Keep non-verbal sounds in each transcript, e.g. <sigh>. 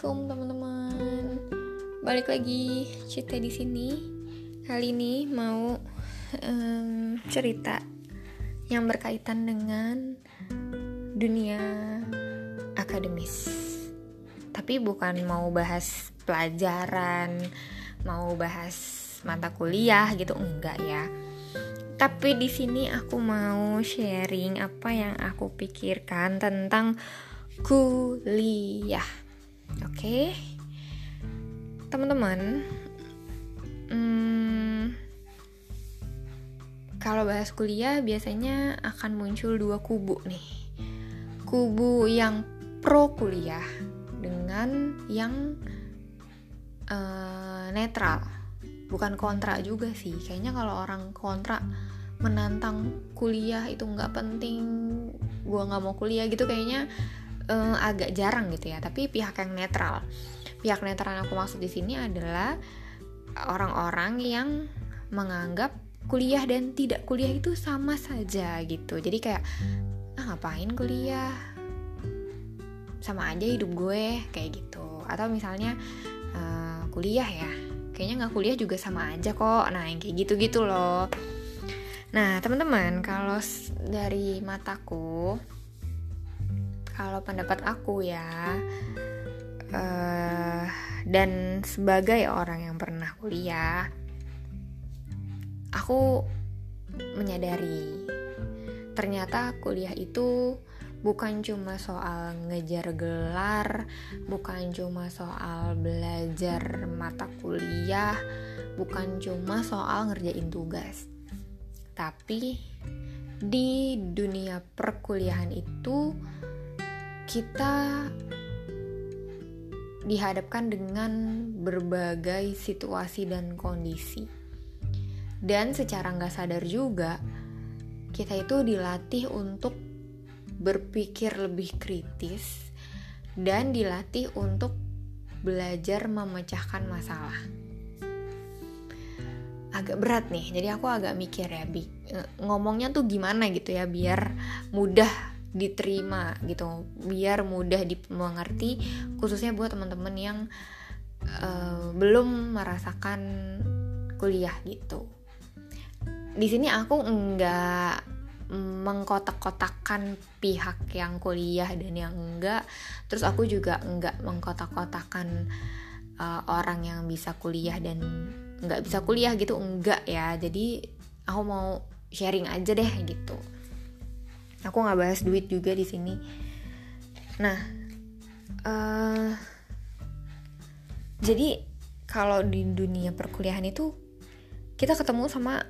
Assalamualaikum teman-teman. Balik lagi cerita di sini. Kali ini mau um, cerita yang berkaitan dengan dunia akademis. Tapi bukan mau bahas pelajaran, mau bahas mata kuliah gitu enggak ya. Tapi di sini aku mau sharing apa yang aku pikirkan tentang kuliah. Oke, okay? teman-teman. Hmm, kalau bahas kuliah biasanya akan muncul dua kubu nih. Kubu yang pro kuliah dengan yang uh, netral. Bukan kontra juga sih. Kayaknya kalau orang kontra menantang kuliah itu nggak penting, gue nggak mau kuliah gitu kayaknya uh, agak jarang gitu ya tapi pihak yang netral. Pihak netral yang aku maksud di sini adalah orang-orang yang menganggap kuliah dan tidak kuliah itu sama saja gitu. Jadi kayak ah ngapain kuliah? Sama aja hidup gue kayak gitu. Atau misalnya uh, kuliah ya? Kayaknya nggak kuliah juga sama aja kok. Nah yang kayak gitu gitu loh. Nah teman-teman kalau dari mataku kalau pendapat aku ya uh, dan sebagai orang yang pernah kuliah aku menyadari ternyata kuliah itu bukan cuma soal ngejar gelar, bukan cuma soal belajar mata kuliah, bukan cuma soal ngerjain tugas. Tapi di dunia perkuliahan itu kita dihadapkan dengan berbagai situasi dan kondisi. Dan secara nggak sadar juga, kita itu dilatih untuk berpikir lebih kritis dan dilatih untuk belajar memecahkan masalah. Agak berat nih, jadi aku agak mikir ya, ngomongnya tuh gimana gitu ya, biar mudah diterima gitu. Biar mudah dimengerti khususnya buat teman-teman yang uh, belum merasakan kuliah gitu. Di sini aku enggak mengkotak-kotakan pihak yang kuliah dan yang enggak terus aku juga enggak mengkotak-kotakan uh, orang yang bisa kuliah dan enggak bisa kuliah gitu. Enggak ya. Jadi aku mau sharing aja deh gitu aku nggak bahas duit juga di sini. Nah uh, jadi kalau di dunia perkuliahan itu kita ketemu sama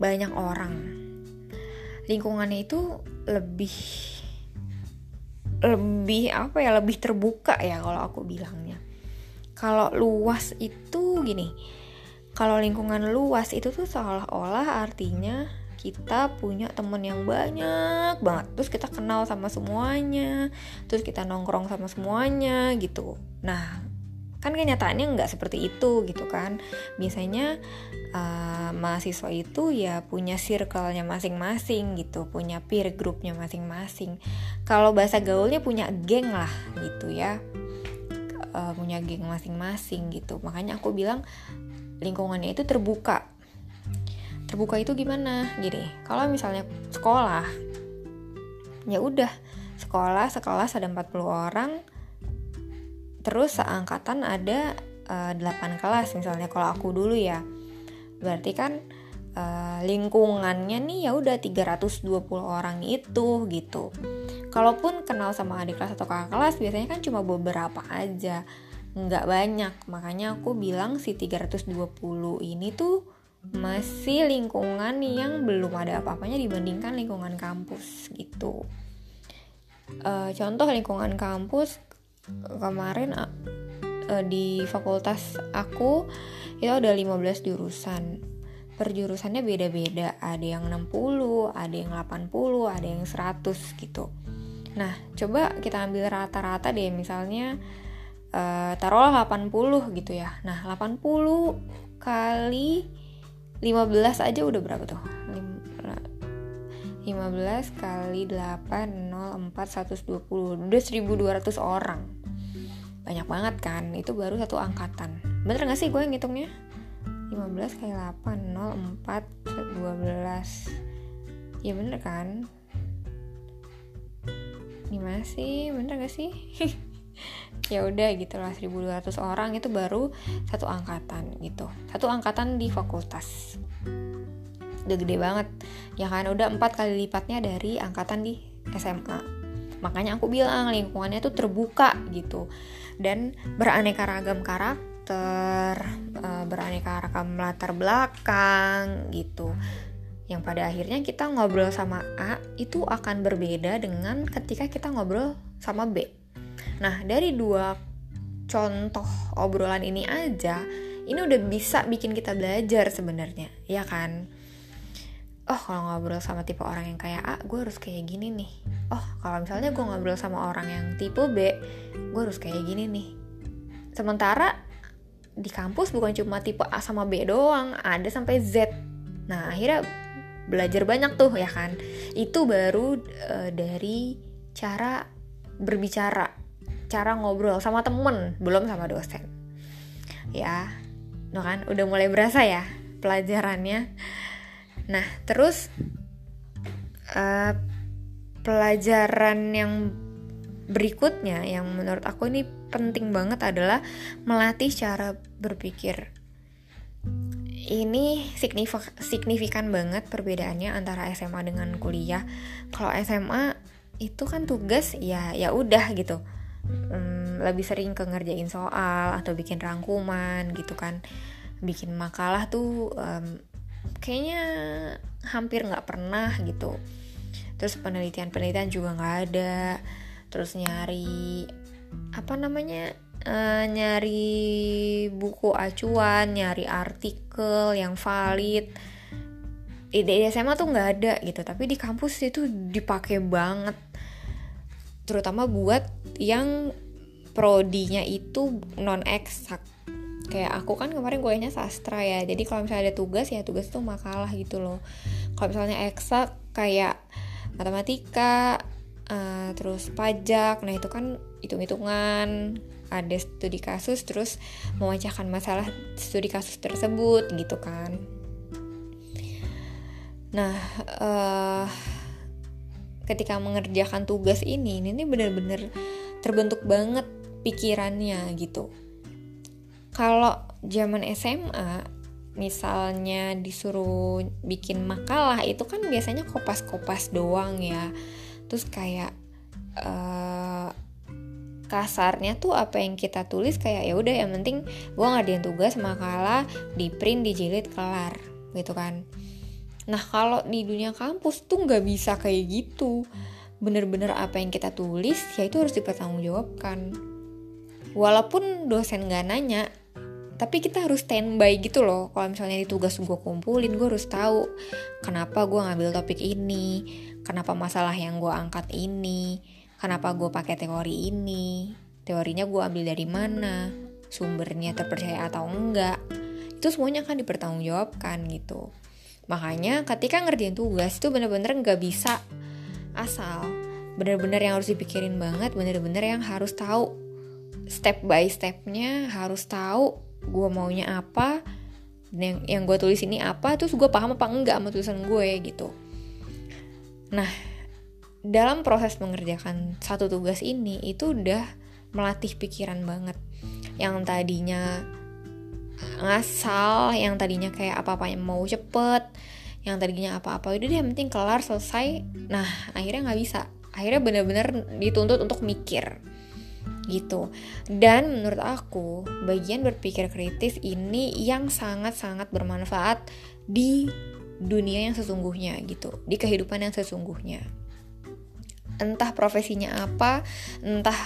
banyak orang. Lingkungannya itu lebih lebih apa ya lebih terbuka ya kalau aku bilangnya. Kalau luas itu gini kalau lingkungan luas itu tuh seolah-olah artinya kita punya temen yang banyak banget. Terus kita kenal sama semuanya. Terus kita nongkrong sama semuanya gitu. Nah kan kenyataannya nggak seperti itu gitu kan. Biasanya uh, mahasiswa itu ya punya circle-nya masing-masing gitu punya peer groupnya masing-masing. Kalau bahasa gaulnya punya geng lah gitu ya. Uh, punya geng masing-masing gitu. Makanya aku bilang lingkungannya itu terbuka terbuka itu gimana? Gini kalau misalnya sekolah ya udah sekolah sekelas ada 40 orang terus seangkatan ada uh, eh, 8 kelas misalnya kalau aku dulu ya. Berarti kan uh, lingkungannya nih ya udah 320 orang itu gitu. Kalaupun kenal sama adik kelas atau kakak kelas biasanya kan cuma beberapa aja nggak banyak. Makanya aku bilang si 320 ini tuh masih lingkungan yang belum ada apa-apanya dibandingkan lingkungan kampus gitu. Uh, contoh lingkungan kampus kemarin uh, di fakultas aku itu ada 15 jurusan. Per jurusannya beda-beda, ada yang 60, ada yang 80, ada yang 100 gitu. Nah, coba kita ambil rata-rata deh misalnya uh, taruhlah 80 gitu ya. Nah, 80 kali 15 aja udah berapa tuh? 15 kali 8 0 4 120 udah 1200 orang. Banyak banget kan? Itu baru satu angkatan. Bener gak sih gue ngitungnya? 15 kali 8 0 4 12 ya bener kan? Gimana sih? Bener gak sih <laughs> ya udah gitu lah 1200 orang itu baru satu angkatan gitu. Satu angkatan di fakultas. Udah gede banget. Ya kan udah empat kali lipatnya dari angkatan di SMA makanya aku bilang lingkungannya tuh terbuka gitu. Dan beraneka ragam karakter uh, beraneka ragam latar belakang gitu. Yang pada akhirnya kita ngobrol sama A itu akan berbeda dengan ketika kita ngobrol sama B. Nah, dari dua contoh obrolan ini aja, ini udah bisa bikin kita belajar sebenarnya, ya kan? Oh, kalau ngobrol sama tipe orang yang kayak A, gue harus kayak gini nih. Oh, kalau misalnya gue ngobrol sama orang yang tipe B, gue harus kayak gini nih. Sementara di kampus bukan cuma tipe A sama B doang, ada sampai Z. Nah, akhirnya belajar banyak tuh ya kan itu baru uh, dari cara berbicara cara ngobrol sama temen belum sama dosen ya no kan udah mulai berasa ya pelajarannya nah terus uh, pelajaran yang berikutnya yang menurut aku ini penting banget adalah melatih cara berpikir ini signifik signifikan banget perbedaannya antara SMA dengan kuliah. Kalau SMA itu kan tugas ya ya udah gitu. Hmm, lebih sering ke ngerjain soal atau bikin rangkuman gitu kan. Bikin makalah tuh um, kayaknya hampir nggak pernah gitu. Terus penelitian-penelitian juga nggak ada. Terus nyari apa namanya uh, nyari buku acuan, nyari artikel yang valid. Ide SMA tuh nggak ada gitu, tapi di kampus itu dipakai banget. Terutama buat yang prodinya itu non eksak. Kayak aku kan kemarin kuliahnya sastra ya, jadi kalau misalnya ada tugas ya tugas tuh makalah gitu loh. Kalau misalnya eksak kayak matematika, uh, terus pajak, nah itu kan hitung-hitungan, ada studi kasus terus memecahkan masalah studi kasus tersebut gitu kan nah uh, ketika mengerjakan tugas ini ini benar-benar terbentuk banget pikirannya gitu. Kalau zaman SMA misalnya disuruh bikin makalah itu kan biasanya kopas-kopas doang ya. Terus kayak uh, kasarnya tuh apa yang kita tulis kayak ya udah yang penting gue ngadain tugas makalah di print dijilid kelar gitu kan nah kalau di dunia kampus tuh nggak bisa kayak gitu. Bener-bener apa yang kita tulis ya itu harus dipertanggungjawabkan. Walaupun dosen nggak nanya tapi kita harus standby gitu loh. Kalau misalnya di tugas gue kumpulin gue harus tahu kenapa gue ngambil topik ini kenapa masalah yang gue angkat ini kenapa gue pakai teori ini teorinya gue ambil dari mana sumbernya terpercaya atau enggak. Itu semuanya kan dipertanggungjawabkan gitu makanya ketika ngerjain tugas itu bener-bener nggak bisa asal. Bener-bener yang harus dipikirin banget bener-bener yang harus tahu step by stepnya harus tahu gue maunya apa yang yang gue tulis ini apa terus gue paham apa enggak sama tulisan gue gitu. Nah dalam proses mengerjakan satu tugas ini itu udah melatih pikiran banget. Yang tadinya ngasal yang tadinya kayak apa-apa yang mau cepet yang tadinya apa-apa udah deh yang penting kelar selesai. Nah akhirnya nggak bisa. Akhirnya bener-bener dituntut untuk mikir gitu. Dan menurut aku bagian berpikir kritis ini yang sangat-sangat bermanfaat di dunia yang sesungguhnya gitu. Di kehidupan yang sesungguhnya. Entah profesinya apa, entah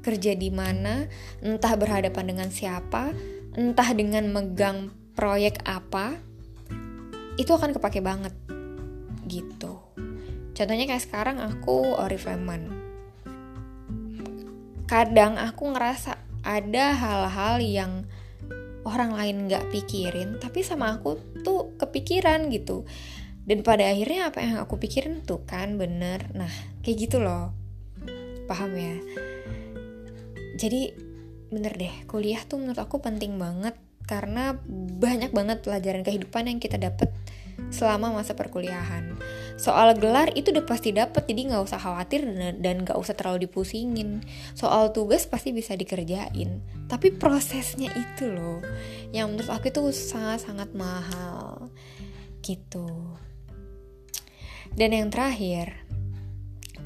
kerja di mana, entah berhadapan dengan siapa, entah dengan megang proyek apa, itu akan kepake banget gitu. Contohnya kayak sekarang aku Orifleman. Kadang aku ngerasa ada hal-hal yang orang lain nggak pikirin, tapi sama aku tuh kepikiran gitu dan pada akhirnya apa yang aku pikirin tuh kan bener nah kayak gitu loh paham ya jadi bener deh kuliah tuh menurut aku penting banget karena banyak banget pelajaran kehidupan yang kita dapat selama masa perkuliahan. Soal gelar itu udah pasti dapat, jadi nggak usah khawatir dan nggak usah terlalu dipusingin. Soal tugas pasti bisa dikerjain, tapi prosesnya itu loh, yang menurut aku itu sangat-sangat mahal, gitu. Dan yang terakhir,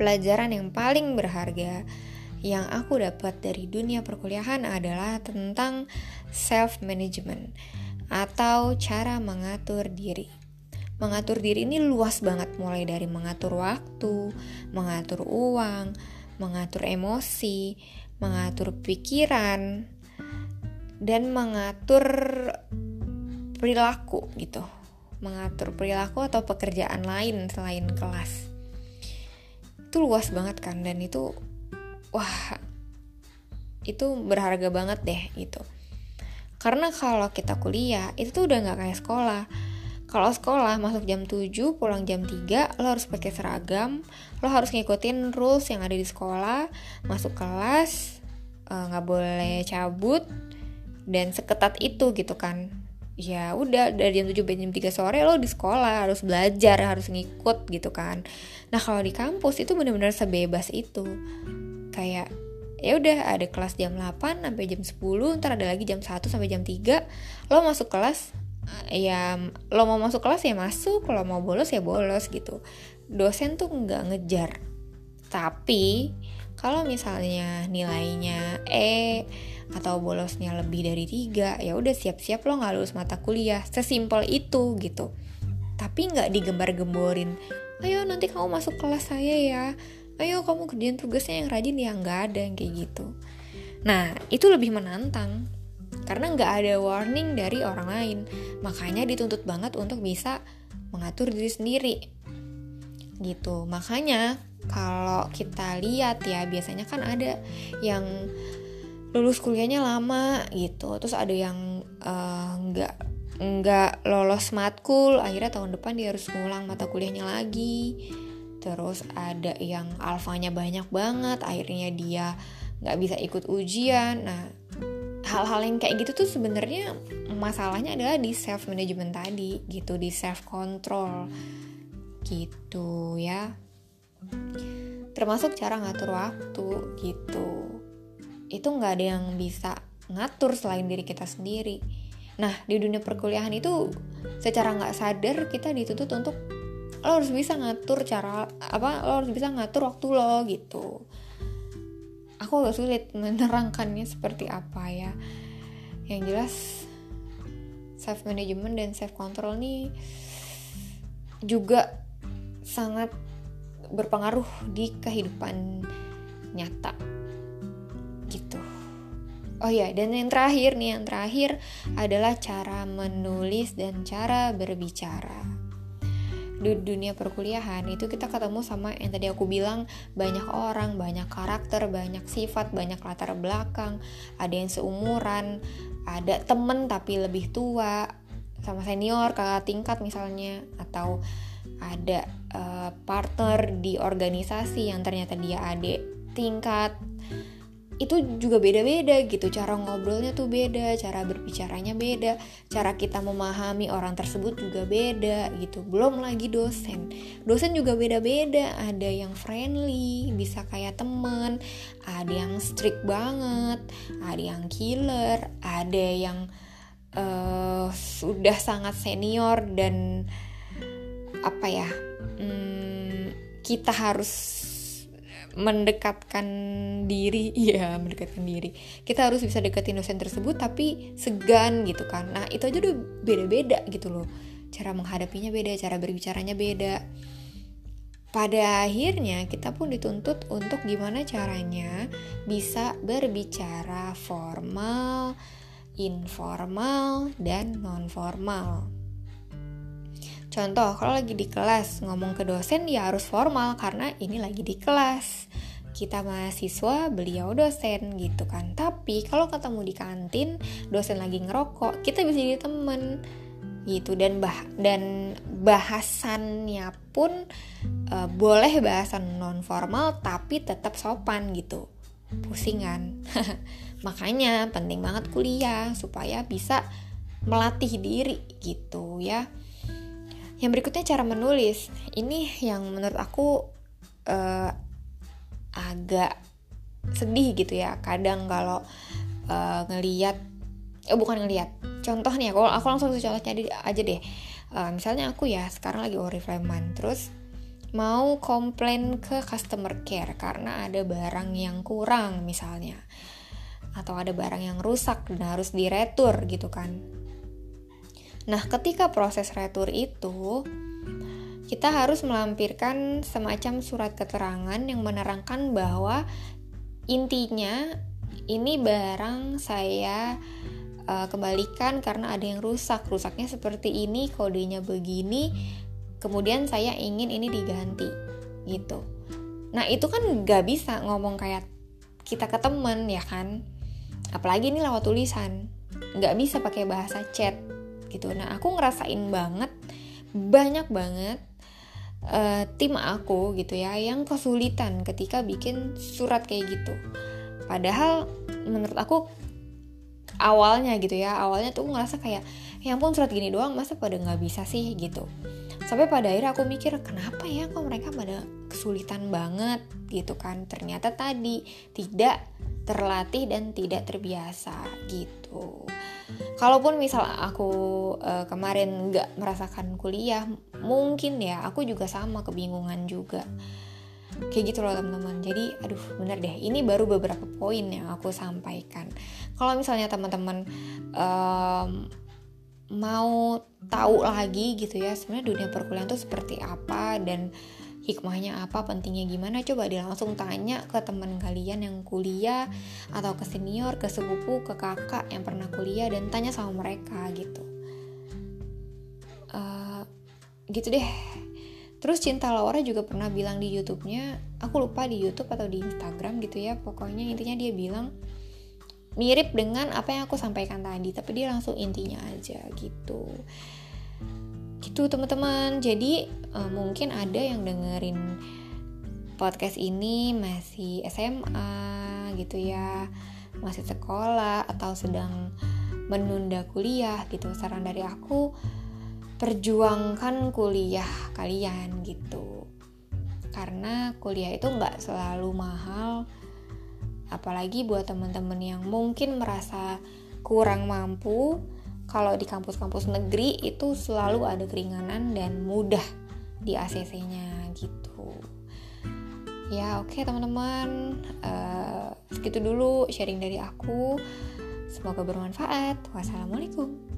pelajaran yang paling berharga yang aku dapat dari dunia perkuliahan adalah tentang self management atau cara mengatur diri. Mengatur diri ini luas banget mulai dari mengatur waktu, mengatur uang, mengatur emosi, mengatur pikiran dan mengatur perilaku gitu. Mengatur perilaku atau pekerjaan lain selain kelas. Itu luas banget kan dan itu wah itu berharga banget deh gitu. Karena kalau kita kuliah itu tuh udah nggak kayak sekolah. Kalau sekolah masuk jam 7 pulang jam 3 lo harus pakai seragam lo harus ngikutin rules yang ada di sekolah masuk kelas eh, nggak uh, boleh cabut dan seketat itu gitu kan. Ya udah dari jam 7 sampai jam 3 sore lo di sekolah harus belajar harus ngikut gitu kan. Nah kalau di kampus itu bener-bener sebebas itu kayak ya udah ada kelas jam 8 sampai jam 10 ntar ada lagi jam 1 sampai jam 3 lo masuk kelas ya lo mau masuk kelas ya masuk lo mau bolos ya bolos gitu. Dosen tuh nggak ngejar. Tapi kalau misalnya nilainya E atau bolosnya lebih dari tiga ya udah siap-siap lo nggak lulus mata kuliah. Sesimpel itu gitu. Tapi nggak digembar-gemborin ayo nanti kamu masuk kelas saya ya ayo kamu kerjain tugasnya yang rajin ya nggak ada yang kayak gitu. Nah itu lebih menantang karena nggak ada warning dari orang lain. Makanya dituntut banget untuk bisa mengatur diri sendiri. Gitu. Makanya kalau kita lihat ya biasanya kan ada yang lulus kuliahnya lama gitu. Terus ada yang eh, nggak uh, nggak lolos matkul akhirnya tahun depan dia harus ngulang mata kuliahnya lagi terus ada yang alfanya banyak banget akhirnya dia nggak bisa ikut ujian. Nah hal-hal yang kayak gitu tuh sebenarnya masalahnya adalah di self management tadi gitu di self control gitu ya. Termasuk cara ngatur waktu gitu. Itu nggak ada yang bisa ngatur selain diri kita sendiri. Nah di dunia perkuliahan itu secara nggak sadar kita dituntut untuk lo harus bisa ngatur cara apa lo harus bisa ngatur waktu lo gitu. Aku agak sulit menerangkannya seperti apa ya. Yang jelas self management dan self control nih juga sangat berpengaruh di kehidupan nyata gitu. Oh ya, dan yang terakhir nih, yang terakhir adalah cara menulis dan cara berbicara di dunia perkuliahan itu kita ketemu sama yang tadi aku bilang banyak orang, banyak karakter, banyak sifat, banyak latar belakang, ada yang seumuran, ada temen tapi lebih tua sama senior kakak tingkat misalnya atau ada uh, partner di organisasi yang ternyata dia adik tingkat itu juga beda-beda gitu. Cara ngobrolnya tuh beda cara berbicaranya beda cara kita memahami orang tersebut juga beda gitu. Belum lagi dosen. Dosen juga beda-beda. Ada yang friendly bisa kayak temen ada yang strict banget. Ada yang killer. Ada yang uh, sudah sangat senior dan apa ya hmm, kita harus mendekatkan diri <laughs> iya mendekatkan diri. Kita harus bisa deketin dosen tersebut tapi segan gitu kan. Nah itu aja udah beda-beda gitu loh. Cara menghadapinya beda cara berbicaranya beda. Pada akhirnya kita pun dituntut untuk gimana caranya bisa berbicara formal, informal, dan non formal. Contoh, kalau lagi di kelas ngomong ke dosen ya harus formal karena ini lagi di kelas. Kita mahasiswa, beliau dosen gitu kan. Tapi kalau ketemu di kantin, dosen lagi ngerokok, kita bisa jadi temen gitu dan bah dan bahasannya pun uh, boleh bahasan non formal tapi tetap sopan gitu pusingan <laughs> makanya penting banget kuliah supaya bisa melatih diri gitu ya yang berikutnya cara menulis. Ini yang menurut aku uh, agak sedih gitu ya. Kadang kalau uh, ngeliat eh bukan ngeliat. Contoh nih kalau aku langsung contohnya aja deh. Uh, misalnya aku ya sekarang lagi oriflame terus mau komplain ke customer care karena ada barang yang kurang misalnya. Atau ada barang yang rusak dan harus diretur gitu kan. Nah, ketika proses retur itu kita harus melampirkan semacam surat keterangan yang menerangkan bahwa intinya ini barang saya uh, kembalikan karena ada yang rusak. Rusaknya seperti ini, kodenya begini, kemudian saya ingin ini diganti gitu. Nah itu kan gak bisa ngomong kayak kita ke temen ya kan? Apalagi ini lewat tulisan. Nggak bisa pakai bahasa chat gitu. Nah aku ngerasain banget banyak banget uh, tim aku gitu ya yang kesulitan ketika bikin surat kayak gitu. Padahal menurut aku awalnya gitu ya awalnya tuh ngerasa kayak ya ampun surat gini doang masa pada nggak bisa sih? gitu. Sampai pada akhirnya aku mikir kenapa ya kok mereka pada kesulitan banget? gitu kan. Ternyata tadi tidak terlatih dan tidak terbiasa gitu kalaupun misal aku uh, kemarin nggak merasakan kuliah mungkin ya aku juga sama kebingungan juga. Kayak gitu loh teman-teman. Jadi aduh bener deh. Ini baru beberapa poin yang aku sampaikan. Kalau misalnya teman-teman um, mau tahu lagi gitu ya sebenarnya dunia perkuliahan tuh seperti apa dan hikmahnya apa pentingnya gimana coba dia langsung tanya ke teman kalian yang kuliah atau ke senior ke sepupu ke kakak yang pernah kuliah dan tanya sama mereka gitu. Uh, gitu deh. Terus cinta Laura juga pernah bilang di YouTube-nya aku lupa di YouTube atau di Instagram gitu ya pokoknya intinya dia bilang mirip dengan apa yang aku sampaikan tadi tapi dia langsung intinya aja gitu gitu teman-teman. Jadi uh, mungkin ada yang dengerin podcast ini masih SMA gitu ya masih sekolah atau sedang menunda kuliah gitu. Saran dari aku perjuangkan kuliah kalian gitu. Karena kuliah itu nggak selalu mahal Apalagi buat teman-teman yang mungkin merasa kurang mampu, kalau di kampus-kampus negeri itu selalu ada keringanan dan mudah di ACC-nya gitu. Ya oke okay, teman-teman, uh, segitu dulu sharing dari aku. Semoga bermanfaat. Wassalamualaikum.